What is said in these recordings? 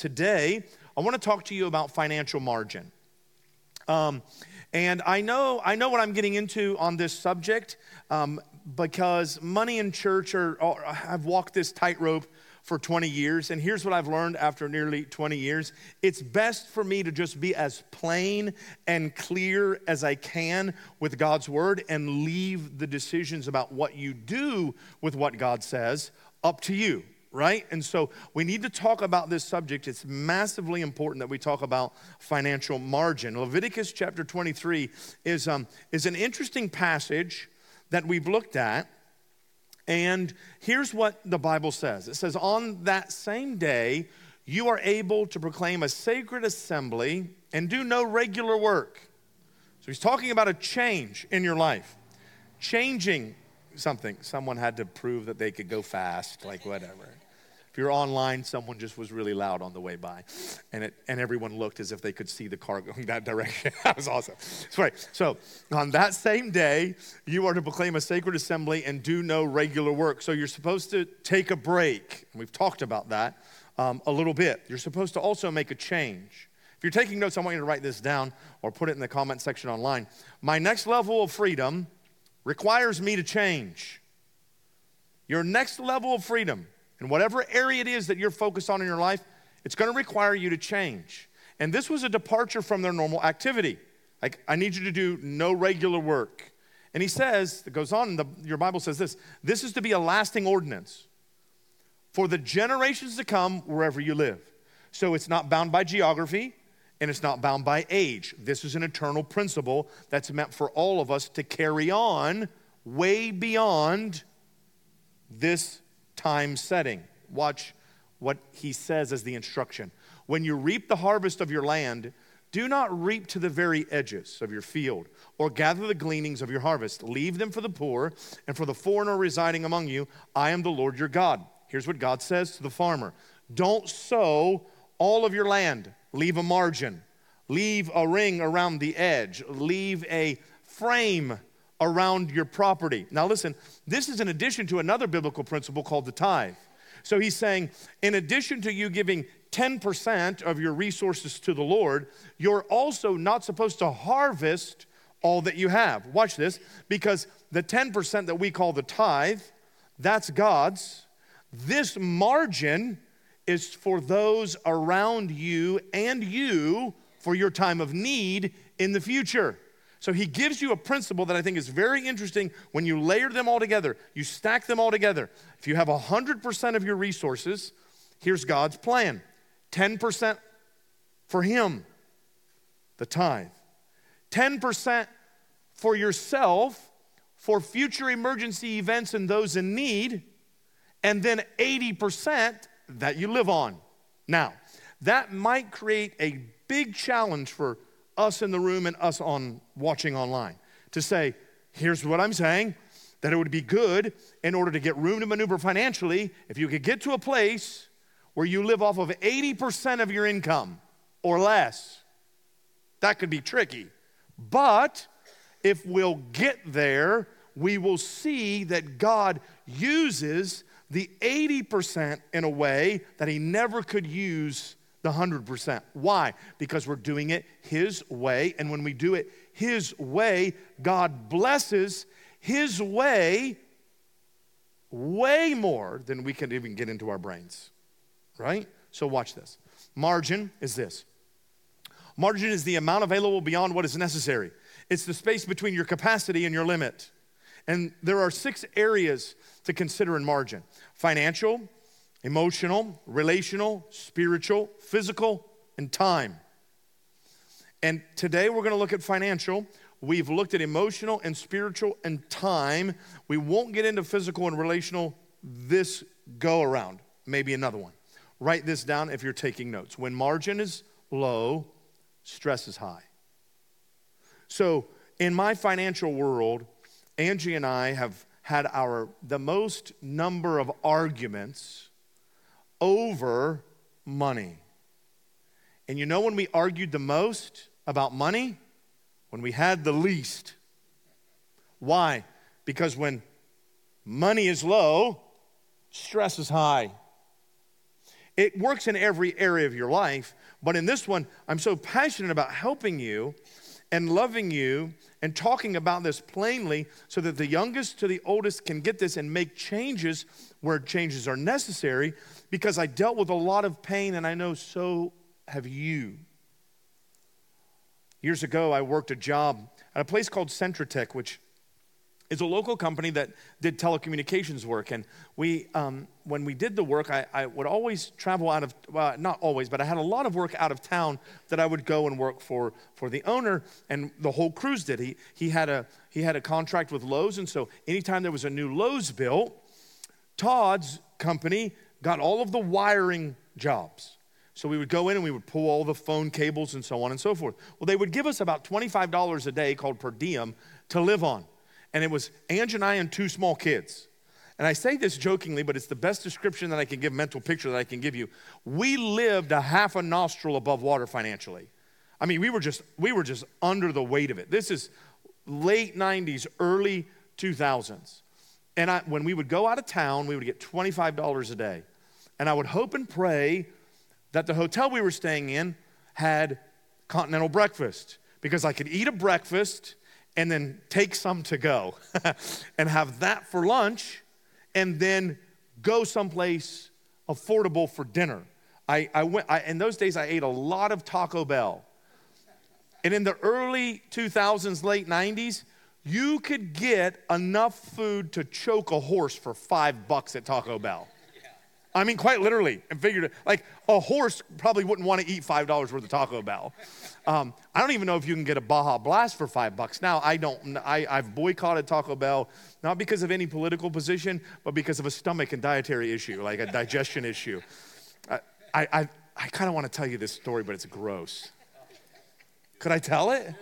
Today, I want to talk to you about financial margin. Um, and I know, I know what I'm getting into on this subject um, because money and church are, are have walked this tightrope for 20 years. And here's what I've learned after nearly 20 years it's best for me to just be as plain and clear as I can with God's word and leave the decisions about what you do with what God says up to you right? And so we need to talk about this subject. It's massively important that we talk about financial margin. Leviticus chapter 23 is, um, is an interesting passage that we've looked at. And here's what the Bible says it says, On that same day, you are able to proclaim a sacred assembly and do no regular work. So he's talking about a change in your life, changing something. Someone had to prove that they could go fast, like whatever. If you're online, someone just was really loud on the way by, and, it, and everyone looked as if they could see the car going that direction. that was awesome. Sorry. So, on that same day, you are to proclaim a sacred assembly and do no regular work. So, you're supposed to take a break. We've talked about that um, a little bit. You're supposed to also make a change. If you're taking notes, I want you to write this down or put it in the comment section online. My next level of freedom requires me to change. Your next level of freedom in whatever area it is that you're focused on in your life, it's going to require you to change. And this was a departure from their normal activity. Like, I need you to do no regular work. And he says, it goes on, the, your Bible says this this is to be a lasting ordinance for the generations to come wherever you live. So it's not bound by geography and it's not bound by age. This is an eternal principle that's meant for all of us to carry on way beyond this time setting. Watch what he says as the instruction. When you reap the harvest of your land, do not reap to the very edges of your field, or gather the gleanings of your harvest. Leave them for the poor and for the foreigner residing among you. I am the Lord your God. Here's what God says to the farmer Don't sow all of your land, leave a margin, leave a ring around the edge, leave a frame around your property. Now, listen, this is in addition to another biblical principle called the tithe. So he's saying, in addition to you giving 10% of your resources to the Lord, you're also not supposed to harvest all that you have. Watch this, because the 10% that we call the tithe, that's God's. This margin is for those around you and you for your time of need in the future. So he gives you a principle that I think is very interesting when you layer them all together, you stack them all together. If you have 100% of your resources, here's God's plan 10% for him, the tithe, 10% for yourself for future emergency events and those in need, and then 80% that you live on. Now, that might create a big challenge for us in the room and us on watching online to say, here's what I'm saying, that it would be good in order to get room to maneuver financially if you could get to a place where you live off of 80% of your income or less. That could be tricky. But if we'll get there, we will see that God uses the 80% in a way that He never could use the 100%. Why? Because we're doing it His way. And when we do it His way, God blesses His way way more than we can even get into our brains. Right? So watch this. Margin is this margin is the amount available beyond what is necessary, it's the space between your capacity and your limit. And there are six areas to consider in margin financial, emotional, relational, spiritual, physical, and time. And today we're going to look at financial. We've looked at emotional and spiritual and time. We won't get into physical and relational this go around, maybe another one. Write this down if you're taking notes. When margin is low, stress is high. So, in my financial world, Angie and I have had our the most number of arguments over money. And you know when we argued the most about money? When we had the least. Why? Because when money is low, stress is high. it works in every area of your life. But in this one, I'm so passionate about helping you and loving you and talking about this plainly so that the youngest to the oldest can get this and make changes where changes are necessary because I dealt with a lot of pain and I know so have you. Years ago, I worked a job at a place called Centratech, which is a local company that did telecommunications work. And we, um, when we did the work, I, I, would always travel out of, well, not always, but I had a lot of work out of town that I would go and work for, for the owner, and the whole crews did. He, he, had a, he had a contract with Lowe's, and so anytime there was a new Lowe's built, Todd's company got all of the wiring jobs. So we would go in and we would pull all the phone cables and so on and so forth. Well, they would give us about $25 a day called per diem to live on and it was Ange and I and two small kids. And I say this jokingly, but it's the best description that I can give, mental picture that I can give you. We lived a half a nostril above water financially. I mean, we were just we were just under the weight of it. This is late 90s, early 2000s. And I, when we would go out of town, we would get $25 a day. And I would hope and pray that the hotel we were staying in had continental breakfast because I could eat a breakfast and then take some to go and have that for lunch and then go someplace affordable for dinner. I, I went, I, in those days, I ate a lot of Taco Bell. And in the early 2000s, late 90s, you could get enough food to choke a horse for five bucks at Taco Bell. I mean, quite literally, and figured it. Like a horse probably wouldn't want to eat five dollars worth of Taco Bell. Um, I don't even know if you can get a Baja Blast for five bucks now. I don't. I, I've boycotted Taco Bell not because of any political position, but because of a stomach and dietary issue, like a digestion issue. I, I, I, I kind of want to tell you this story, but it's gross. Could I tell it?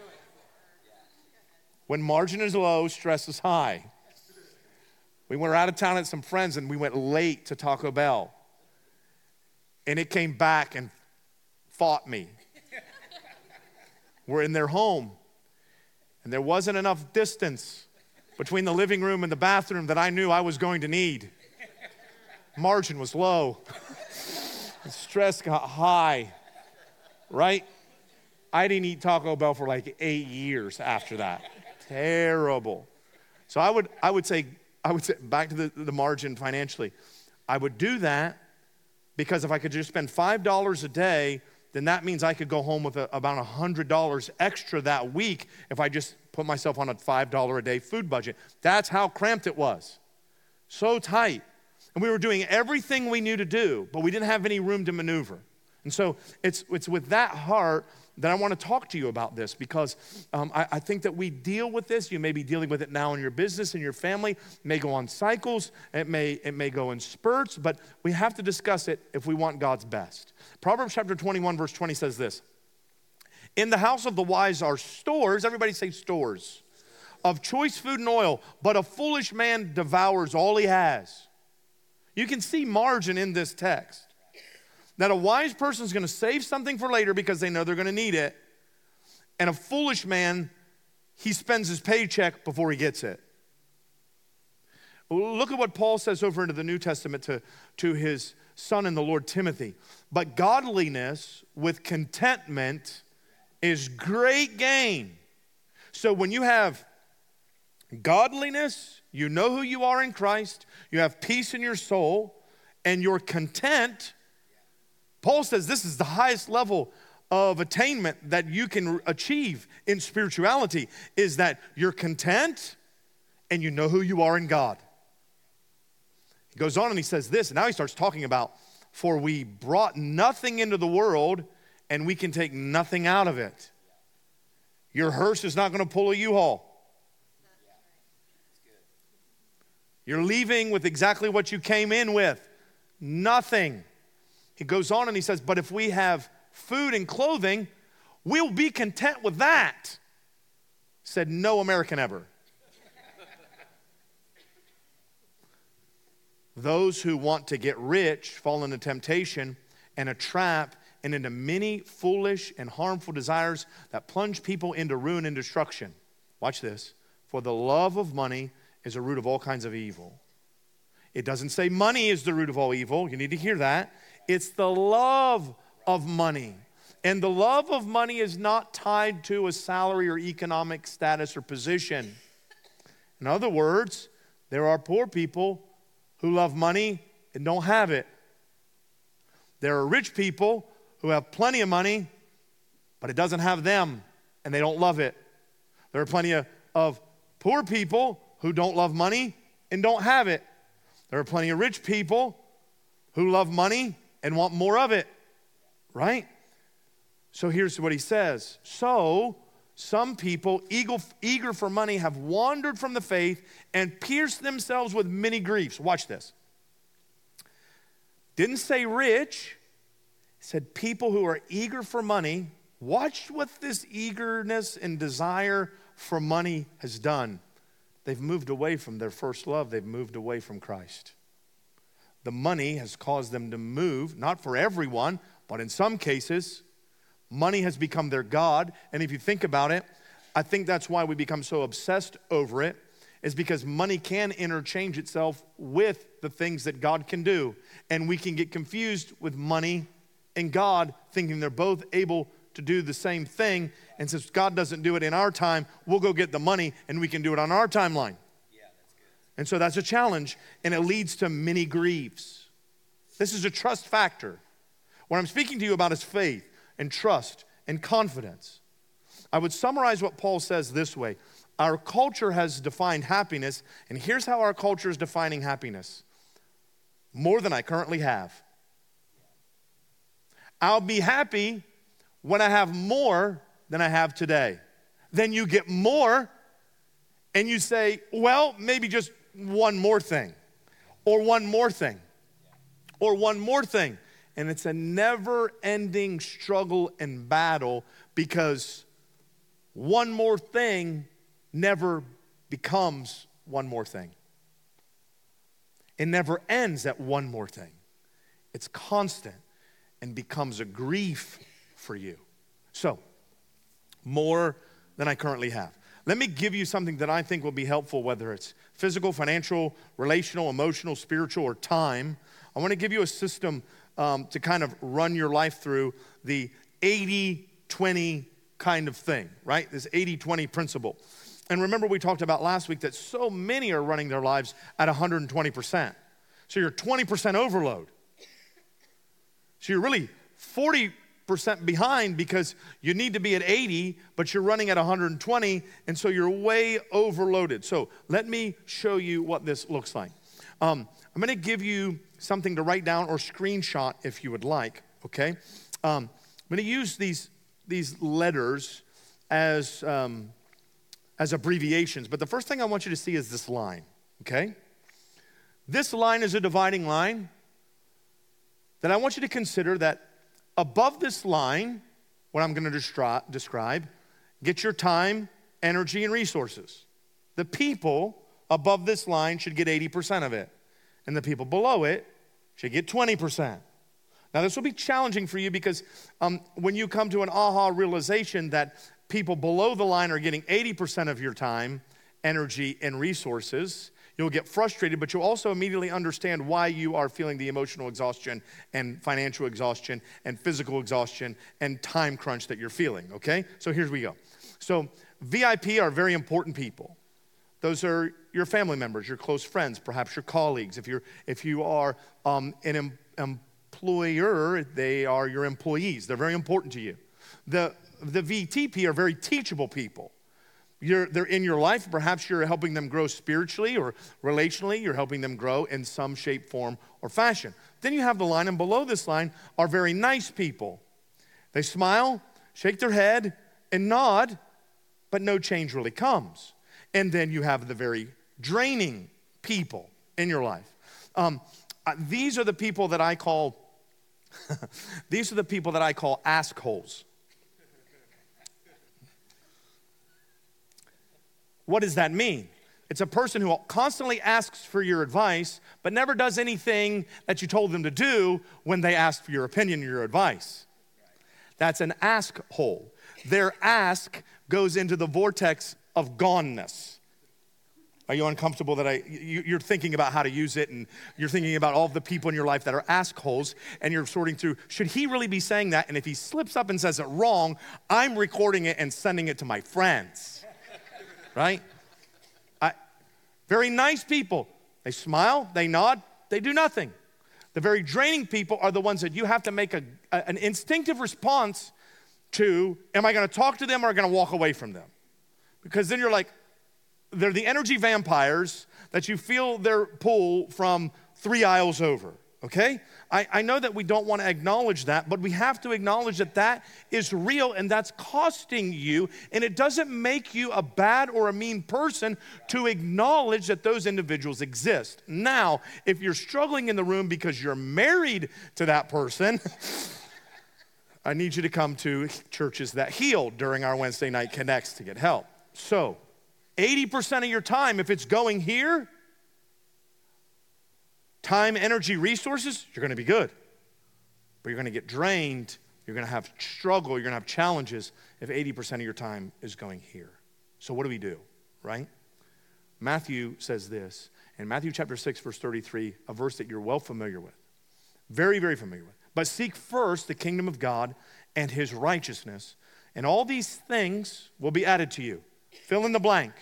When margin is low, stress is high. We were out of town at some friends and we went late to Taco Bell. And it came back and fought me. we're in their home. And there wasn't enough distance between the living room and the bathroom that I knew I was going to need. Margin was low. stress got high. Right? I didn't eat Taco Bell for like eight years after that. Terrible. So I would, I would say I would say, back to the, the margin financially, I would do that because if I could just spend $5 a day, then that means I could go home with a, about $100 extra that week if I just put myself on a $5 a day food budget. That's how cramped it was. So tight. And we were doing everything we knew to do, but we didn't have any room to maneuver. And so it's, it's with that heart that I want to talk to you about this because um, I, I, think that we deal with this. You may be dealing with it now in your business and your family. It may go on cycles. It may it may go in spurts, but we have to discuss it if we want God's best. Proverbs chapter 21 verse 20 says this: In the house of the wise are stores. Everybody say stores of choice food and oil, but a foolish man devours all he has. You can see margin in this text that a wise person is going to save something for later because they know they're going to need it. And a foolish man, he spends his paycheck before he gets it. Look at what Paul says over into the New Testament to, to his son in the Lord, Timothy. But godliness with contentment is great gain. So when you have godliness, you know who you are in Christ, you have peace in your soul, and you're content Paul says this is the highest level of attainment that you can achieve in spirituality is that you're content and you know who you are in God. He goes on and he says this, and now he starts talking about, for we brought nothing into the world and we can take nothing out of it. Your hearse is not going to pull a U-Haul. You're leaving with exactly what you came in with nothing. He goes on and he says, But if we have food and clothing, we'll be content with that. Said no American ever. Those who want to get rich fall into temptation and a trap and into many foolish and harmful desires that plunge people into ruin and destruction. Watch this. For the love of money is a root of all kinds of evil. It doesn't say money is the root of all evil. You need to hear that. It's the love of money. And the love of money is not tied to a salary or economic status or position. In other words, there are poor people who love money and don't have it. There are rich people who have plenty of money, but it doesn't have them and they don't love it. There are plenty of, of poor people who don't love money and don't have it. There are plenty of rich people who love money and want more of it, right? So here's what he says. So, some people, eager for money, have wandered from the faith and pierced themselves with many griefs. Watch this. Didn't say rich, said people who are eager for money. Watch what this eagerness and desire for money has done. They've moved away from their first love, they've moved away from Christ. The money has caused them to move, not for everyone, but in some cases, Money has become their God. And if you think about it, I think that's why we become so obsessed over it, is because money can interchange itself with the things that God can do. And we can get confused with money and God, thinking they're both able to do the same thing. And since God doesn't do it in our time, we'll go get the money and we can do it on our timeline. And so that's a challenge, and it leads to many griefs. This is a trust factor. What I'm speaking to you about is faith and trust and confidence. I would summarize what Paul says this way Our culture has defined happiness, and here's how our culture is defining happiness more than I currently have. I'll be happy when I have more than I have today. Then you get more, and you say, well, maybe just one more thing, or one more thing, or one more thing. And it's a never ending struggle and battle because one more thing never becomes one more thing. It never ends at one more thing. It's constant and becomes a grief for you. So, more than I currently have. Let me give you something that I think will be helpful, whether it's physical, financial, relational, emotional, spiritual, or time. I want to give you a system um, to kind of run your life through the 80 20 kind of thing, right? This 80 20 principle. And remember, we talked about last week that so many are running their lives at 120%. So you're 20% overload. So you're really 40% behind because you need to be at 80, but you're running at 120, and so you're way overloaded. So let me show you what this looks like. Um, I'm going to give you something to write down or screenshot if you would like, okay? Um, I'm going to use these, these letters as, um, as abbreviations, but the first thing I want you to see is this line, okay? This line is a dividing line that I want you to consider that above this line, what I'm going to describe, get your time, energy, and resources. The people above this line should get 80% of it and the people below it should get 20%. Now, this will be challenging for you because um, when you come to an aha realization that people below the line are getting 80% of your time, energy, and resources, you'll get frustrated, but you'll also immediately understand why you are feeling the emotional exhaustion and financial exhaustion and physical exhaustion and time crunch that you're feeling, okay? So here's we go. So, VIP are very important people. Those are your family members, your close friends, perhaps your colleagues. If, you're, if you are um, an em- employer, they are your employees. They're very important to you. The, the VTP are very teachable people. You're, they're in your life. Perhaps you're helping them grow spiritually or relationally. You're helping them grow in some shape, form, or fashion. Then you have the line, and below this line are very nice people. They smile, shake their head, and nod, but no change really comes. And then you have the very draining people in your life. Um, uh, these are the people that I call, these are the people that I call ask What does that mean? It's a person who constantly asks for your advice, but never does anything that you told them to do when they ask for your opinion or your advice. That's an ask hole. Their ask goes into the vortex of goneness. Are you uncomfortable that I, you, are thinking about how to use it and you're thinking about all the people in your life that are assholes and you're sorting through, should he really be saying that? And if he slips up and says it wrong, I'm recording it and sending it to my friends, right? I, very nice people. They smile, they nod, they do nothing. The very draining people are the ones that you have to make a, a, an instinctive response to am I going to talk to them or am I going to walk away from them? Because then you're like, they're the energy vampires that you feel their pull from three aisles over, okay? I, I know that we don't want to acknowledge that, but we have to acknowledge that that is real and that's costing you. And it doesn't make you a bad or a mean person to acknowledge that those individuals exist. Now, if you're struggling in the room because you're married to that person, I need you to come to churches that heal during our Wednesday night connects to get help. So, 80% of your time, if it's going here, time, energy, resources, you're going to be good. But you're going to get drained. You're going to have struggle. You're going to have challenges if 80% of your time is going here. So, what do we do, right? Matthew says this in Matthew chapter 6, verse 33, a verse that you're well familiar with. Very, very familiar with. But seek first the kingdom of God and his righteousness, and all these things will be added to you. Fill in the blank.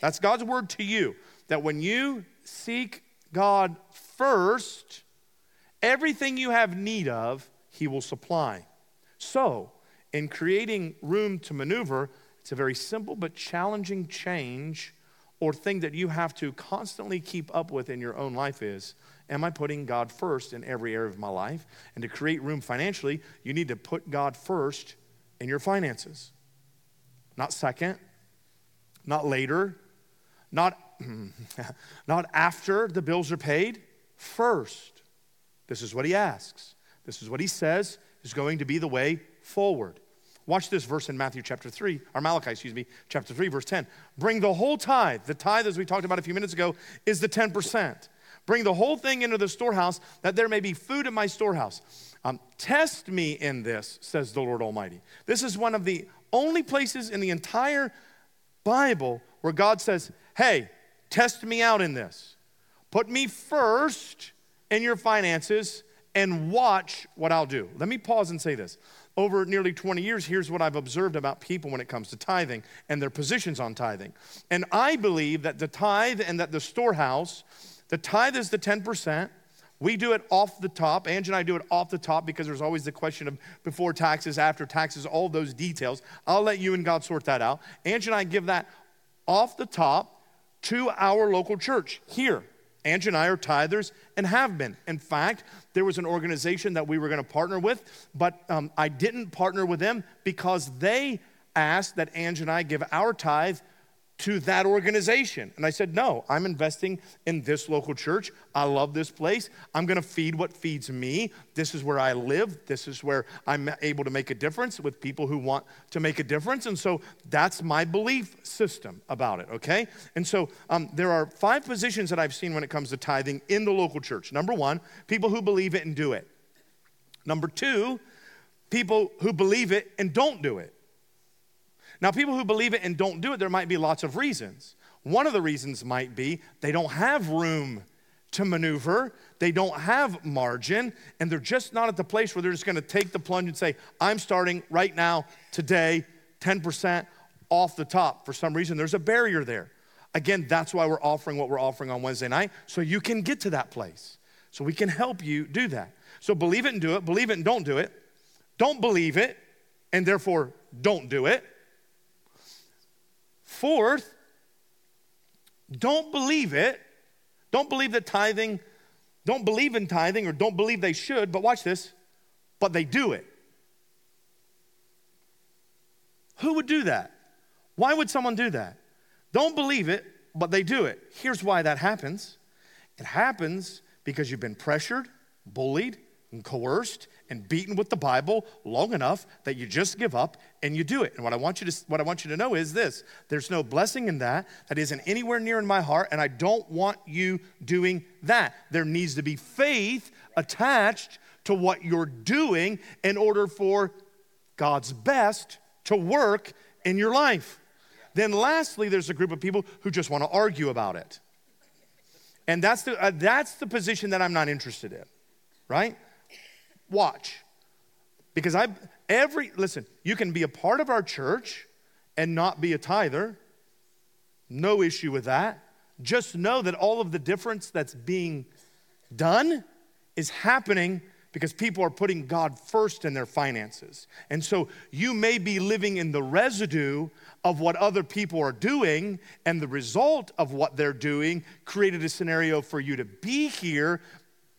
That's God's word to you. That when you seek God first, everything you have need of, He will supply. So, in creating room to maneuver, it's a very simple but challenging change or thing that you have to constantly keep up with in your own life is Am I putting God first in every area of my life? And to create room financially, you need to put God first in your finances. Not second, not later, not, not after the bills are paid, first. This is what he asks. This is what he says is going to be the way forward. Watch this verse in Matthew chapter 3, or Malachi, excuse me, chapter 3, verse 10. Bring the whole tithe. The tithe, as we talked about a few minutes ago, is the 10%. Bring the whole thing into the storehouse, that there may be food in my storehouse. Um, test me in this, says the Lord Almighty. This is one of the only places in the entire Bible where God says, Hey, test me out in this. Put me first in your finances and watch what I'll do. Let me pause and say this. Over nearly 20 years, here's what I've observed about people when it comes to tithing and their positions on tithing. And I believe that the tithe and that the storehouse, the tithe is the 10%. We do it off the top. Ange and I do it off the top because there's always the question of before taxes, after taxes, all those details. I'll let you and God sort that out. Ange and I give that off the top to our local church here. Angie and I are tithers and have been. In fact, there was an organization that we were going to partner with, but um, I didn't partner with them because they asked that Angie and I give our tithe to that organization. And I said, No, I'm investing in this local church. I love this place. I'm going to feed what feeds me. This is where I live. This is where I'm able to make a difference with people who want to make a difference. And so that's my belief system about it, okay? And so um, there are five positions that I've seen when it comes to tithing in the local church. Number one, people who believe it and do it. Number two, people who believe it and don't do it. Now, people who believe it and don't do it, there might be lots of reasons. One of the reasons might be they don't have room to maneuver, they don't have margin, and they're just not at the place where they're just gonna take the plunge and say, I'm starting right now, today, 10% off the top. For some reason, there's a barrier there. Again, that's why we're offering what we're offering on Wednesday night, so you can get to that place. So we can help you do that. So believe it and do it, believe it and don't do it. Don't believe it, and therefore don't do it. Fourth, don't believe it. Don't believe that tithing, don't believe in tithing or don't believe they should, but watch this, but they do it. Who would do that? Why would someone do that? Don't believe it, but they do it. Here's why that happens it happens because you've been pressured, bullied, and coerced and beaten with the Bible long enough that you just give up and you do it. And what I want you to what I want you to know is this. There's no blessing in that. That isn't anywhere near in my heart and I don't want you doing that. There needs to be faith attached to what you're doing in order for God's best to work in your life. Then, lastly, there's a group of people who just want to argue about it. And that's the, uh, that's the position that I'm not interested in, right? Watch. Because I, every, listen, you can be a part of our church and not be a tither. No issue with that. Just know that all of the difference that's being done is happening because people are putting God first in their finances. And so you may be living in the residue of what other people are doing, and the result of what they're doing created a scenario for you to be here,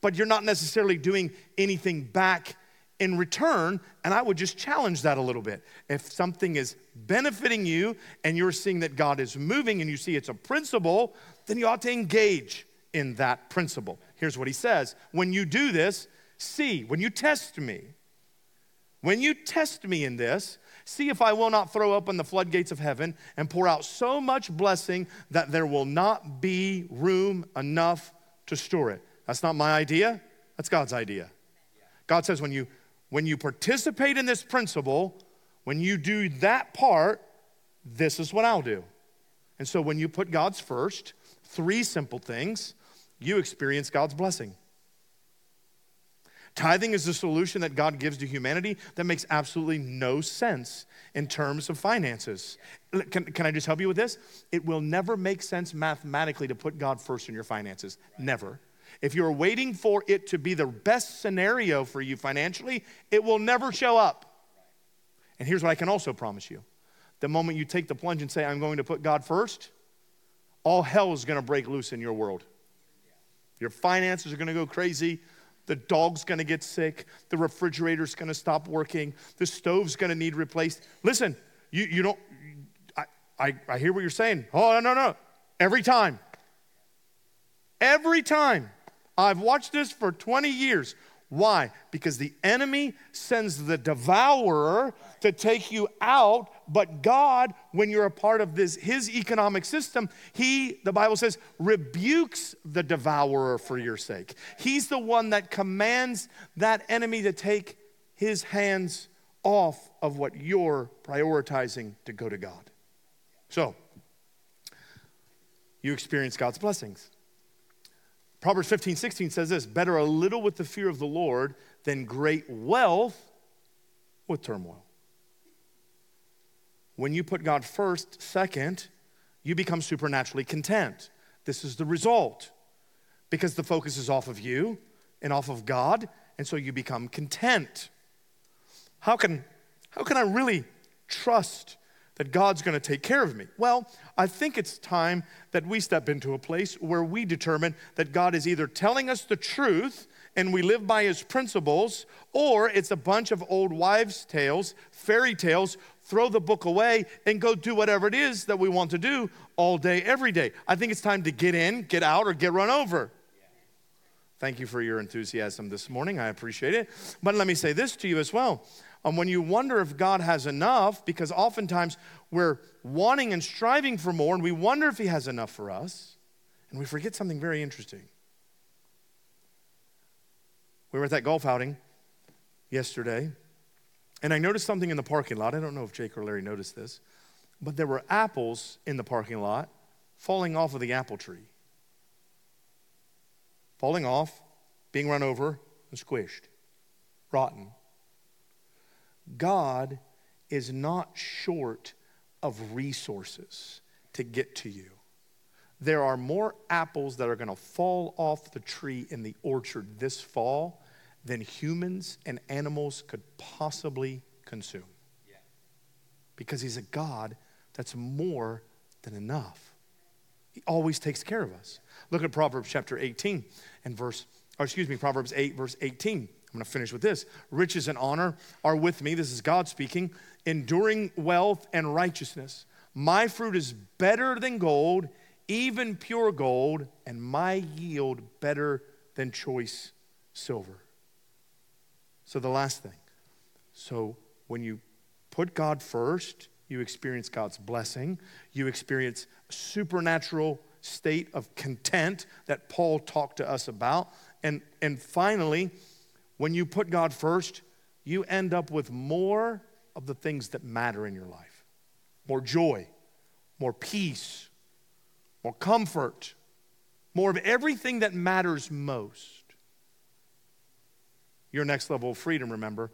but you're not necessarily doing anything back in return. And I would just challenge that a little bit. If something is benefiting you and you're seeing that God is moving and you see it's a principle, then you ought to engage in that principle. Here's what he says When you do this, see, when you test me, when you test me in this, see if I will not throw open the floodgates of heaven and pour out so much blessing that there will not be room enough to store it. That's not my idea, that's God's idea. God says when you when you participate in this principle, when you do that part, this is what I'll do. And so when you put God's first, three simple things, you experience God's blessing. Tithing is the solution that God gives to humanity that makes absolutely no sense in terms of finances. Can, can I just help you with this? It will never make sense mathematically to put God first in your finances. Never. If you're waiting for it to be the best scenario for you financially, it will never show up. And here's what I can also promise you the moment you take the plunge and say, I'm going to put God first, all hell is going to break loose in your world. Your finances are going to go crazy. The dog's gonna get sick. The refrigerator's gonna stop working. The stove's gonna need replaced. Listen, you, you don't, I, I, I hear what you're saying. Oh, no, no, no. Every time. Every time. I've watched this for 20 years. Why? Because the enemy sends the devourer to take you out, but God, when you're a part of this his economic system, he the Bible says rebukes the devourer for your sake. He's the one that commands that enemy to take his hands off of what you're prioritizing to go to God. So, you experience God's blessings. Proverbs 15, 16 says this Better a little with the fear of the Lord than great wealth with turmoil. When you put God first, second, you become supernaturally content. This is the result because the focus is off of you and off of God, and so you become content. How can, how can I really trust that God's going to take care of me? Well, I think it's time that we step into a place where we determine that God is either telling us the truth and we live by his principles, or it's a bunch of old wives' tales, fairy tales, throw the book away and go do whatever it is that we want to do all day, every day. I think it's time to get in, get out, or get run over. Thank you for your enthusiasm this morning. I appreciate it. But let me say this to you as well. Um, when you wonder if God has enough, because oftentimes we're wanting and striving for more, and we wonder if He has enough for us, and we forget something very interesting. We were at that golf outing yesterday, and I noticed something in the parking lot. I don't know if Jake or Larry noticed this, but there were apples in the parking lot falling off of the apple tree. Falling off, being run over, and squished, rotten. God is not short of resources to get to you. There are more apples that are going to fall off the tree in the orchard this fall than humans and animals could possibly consume. Because He's a God that's more than enough. He always takes care of us. Look at Proverbs chapter 18 and verse, or excuse me, Proverbs 8, verse 18. I'm going to finish with this. Riches and honor are with me. This is God speaking. Enduring wealth and righteousness. My fruit is better than gold, even pure gold, and my yield better than choice silver. So, the last thing. So, when you put God first, you experience God's blessing. You experience a supernatural state of content that Paul talked to us about. And, and finally, when you put God first, you end up with more of the things that matter in your life more joy, more peace, more comfort, more of everything that matters most. Your next level of freedom, remember,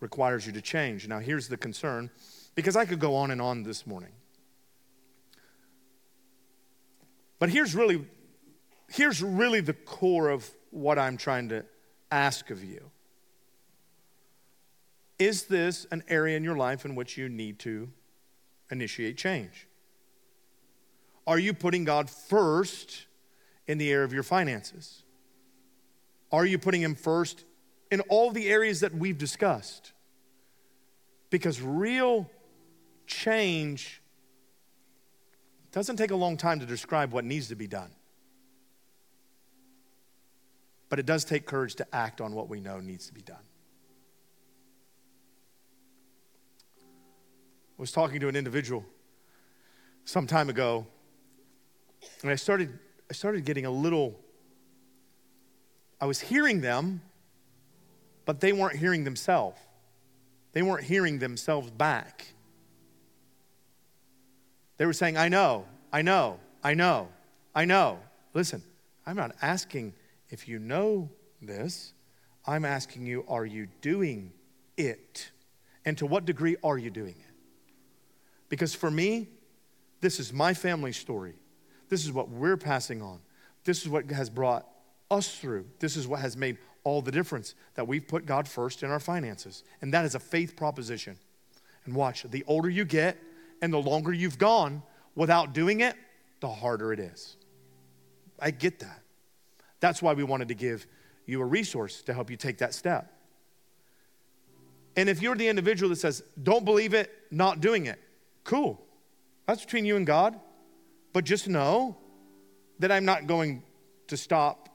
requires you to change. Now, here's the concern because I could go on and on this morning. But here's really, here's really the core of what I'm trying to ask of you. Is this an area in your life in which you need to initiate change? Are you putting God first in the area of your finances? Are you putting Him first in all the areas that we've discussed? Because real change doesn't take a long time to describe what needs to be done. But it does take courage to act on what we know needs to be done. I was talking to an individual some time ago, and I started, I started getting a little, I was hearing them, but they weren't hearing themselves. They weren't hearing themselves back. They were saying, I know, I know, I know, I know. Listen, I'm not asking if you know this. I'm asking you, are you doing it? And to what degree are you doing it? Because for me, this is my family story. This is what we're passing on. This is what has brought us through. This is what has made all the difference that we've put God first in our finances. And that is a faith proposition. And watch, the older you get and the longer you've gone without doing it, the harder it is. I get that. That's why we wanted to give you a resource to help you take that step. And if you're the individual that says, don't believe it, not doing it, Cool. That's between you and God. But just know that I'm not going to stop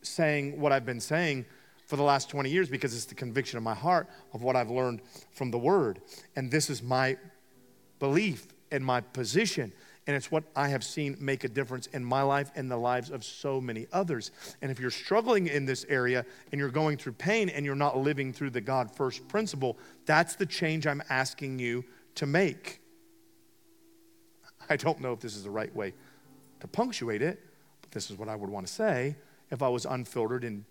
saying what I've been saying for the last 20 years because it's the conviction of my heart of what I've learned from the Word. And this is my belief and my position. And it's what I have seen make a difference in my life and the lives of so many others. And if you're struggling in this area and you're going through pain and you're not living through the God first principle, that's the change I'm asking you to make. I don't know if this is the right way to punctuate it, but this is what I would want to say if I was unfiltered and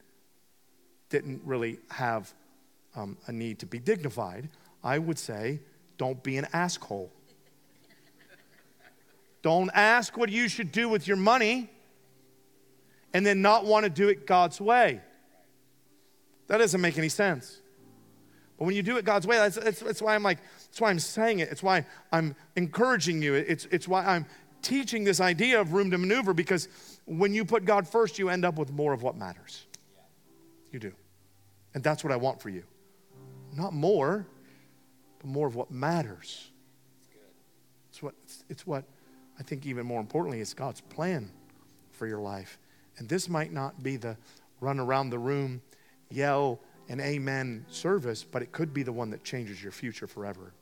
didn't really have um, a need to be dignified. I would say, don't be an asshole. Don't ask what you should do with your money and then not want to do it God's way. That doesn't make any sense. But when you do it God's way, that's, that's, that's, why I'm like, that's why I'm saying it. It's why I'm encouraging you. It's, it's why I'm teaching this idea of room to maneuver because when you put God first, you end up with more of what matters. You do. And that's what I want for you. Not more, but more of what matters. It's what, it's what I think, even more importantly, it's God's plan for your life. And this might not be the run around the room, yell, an amen service, but it could be the one that changes your future forever.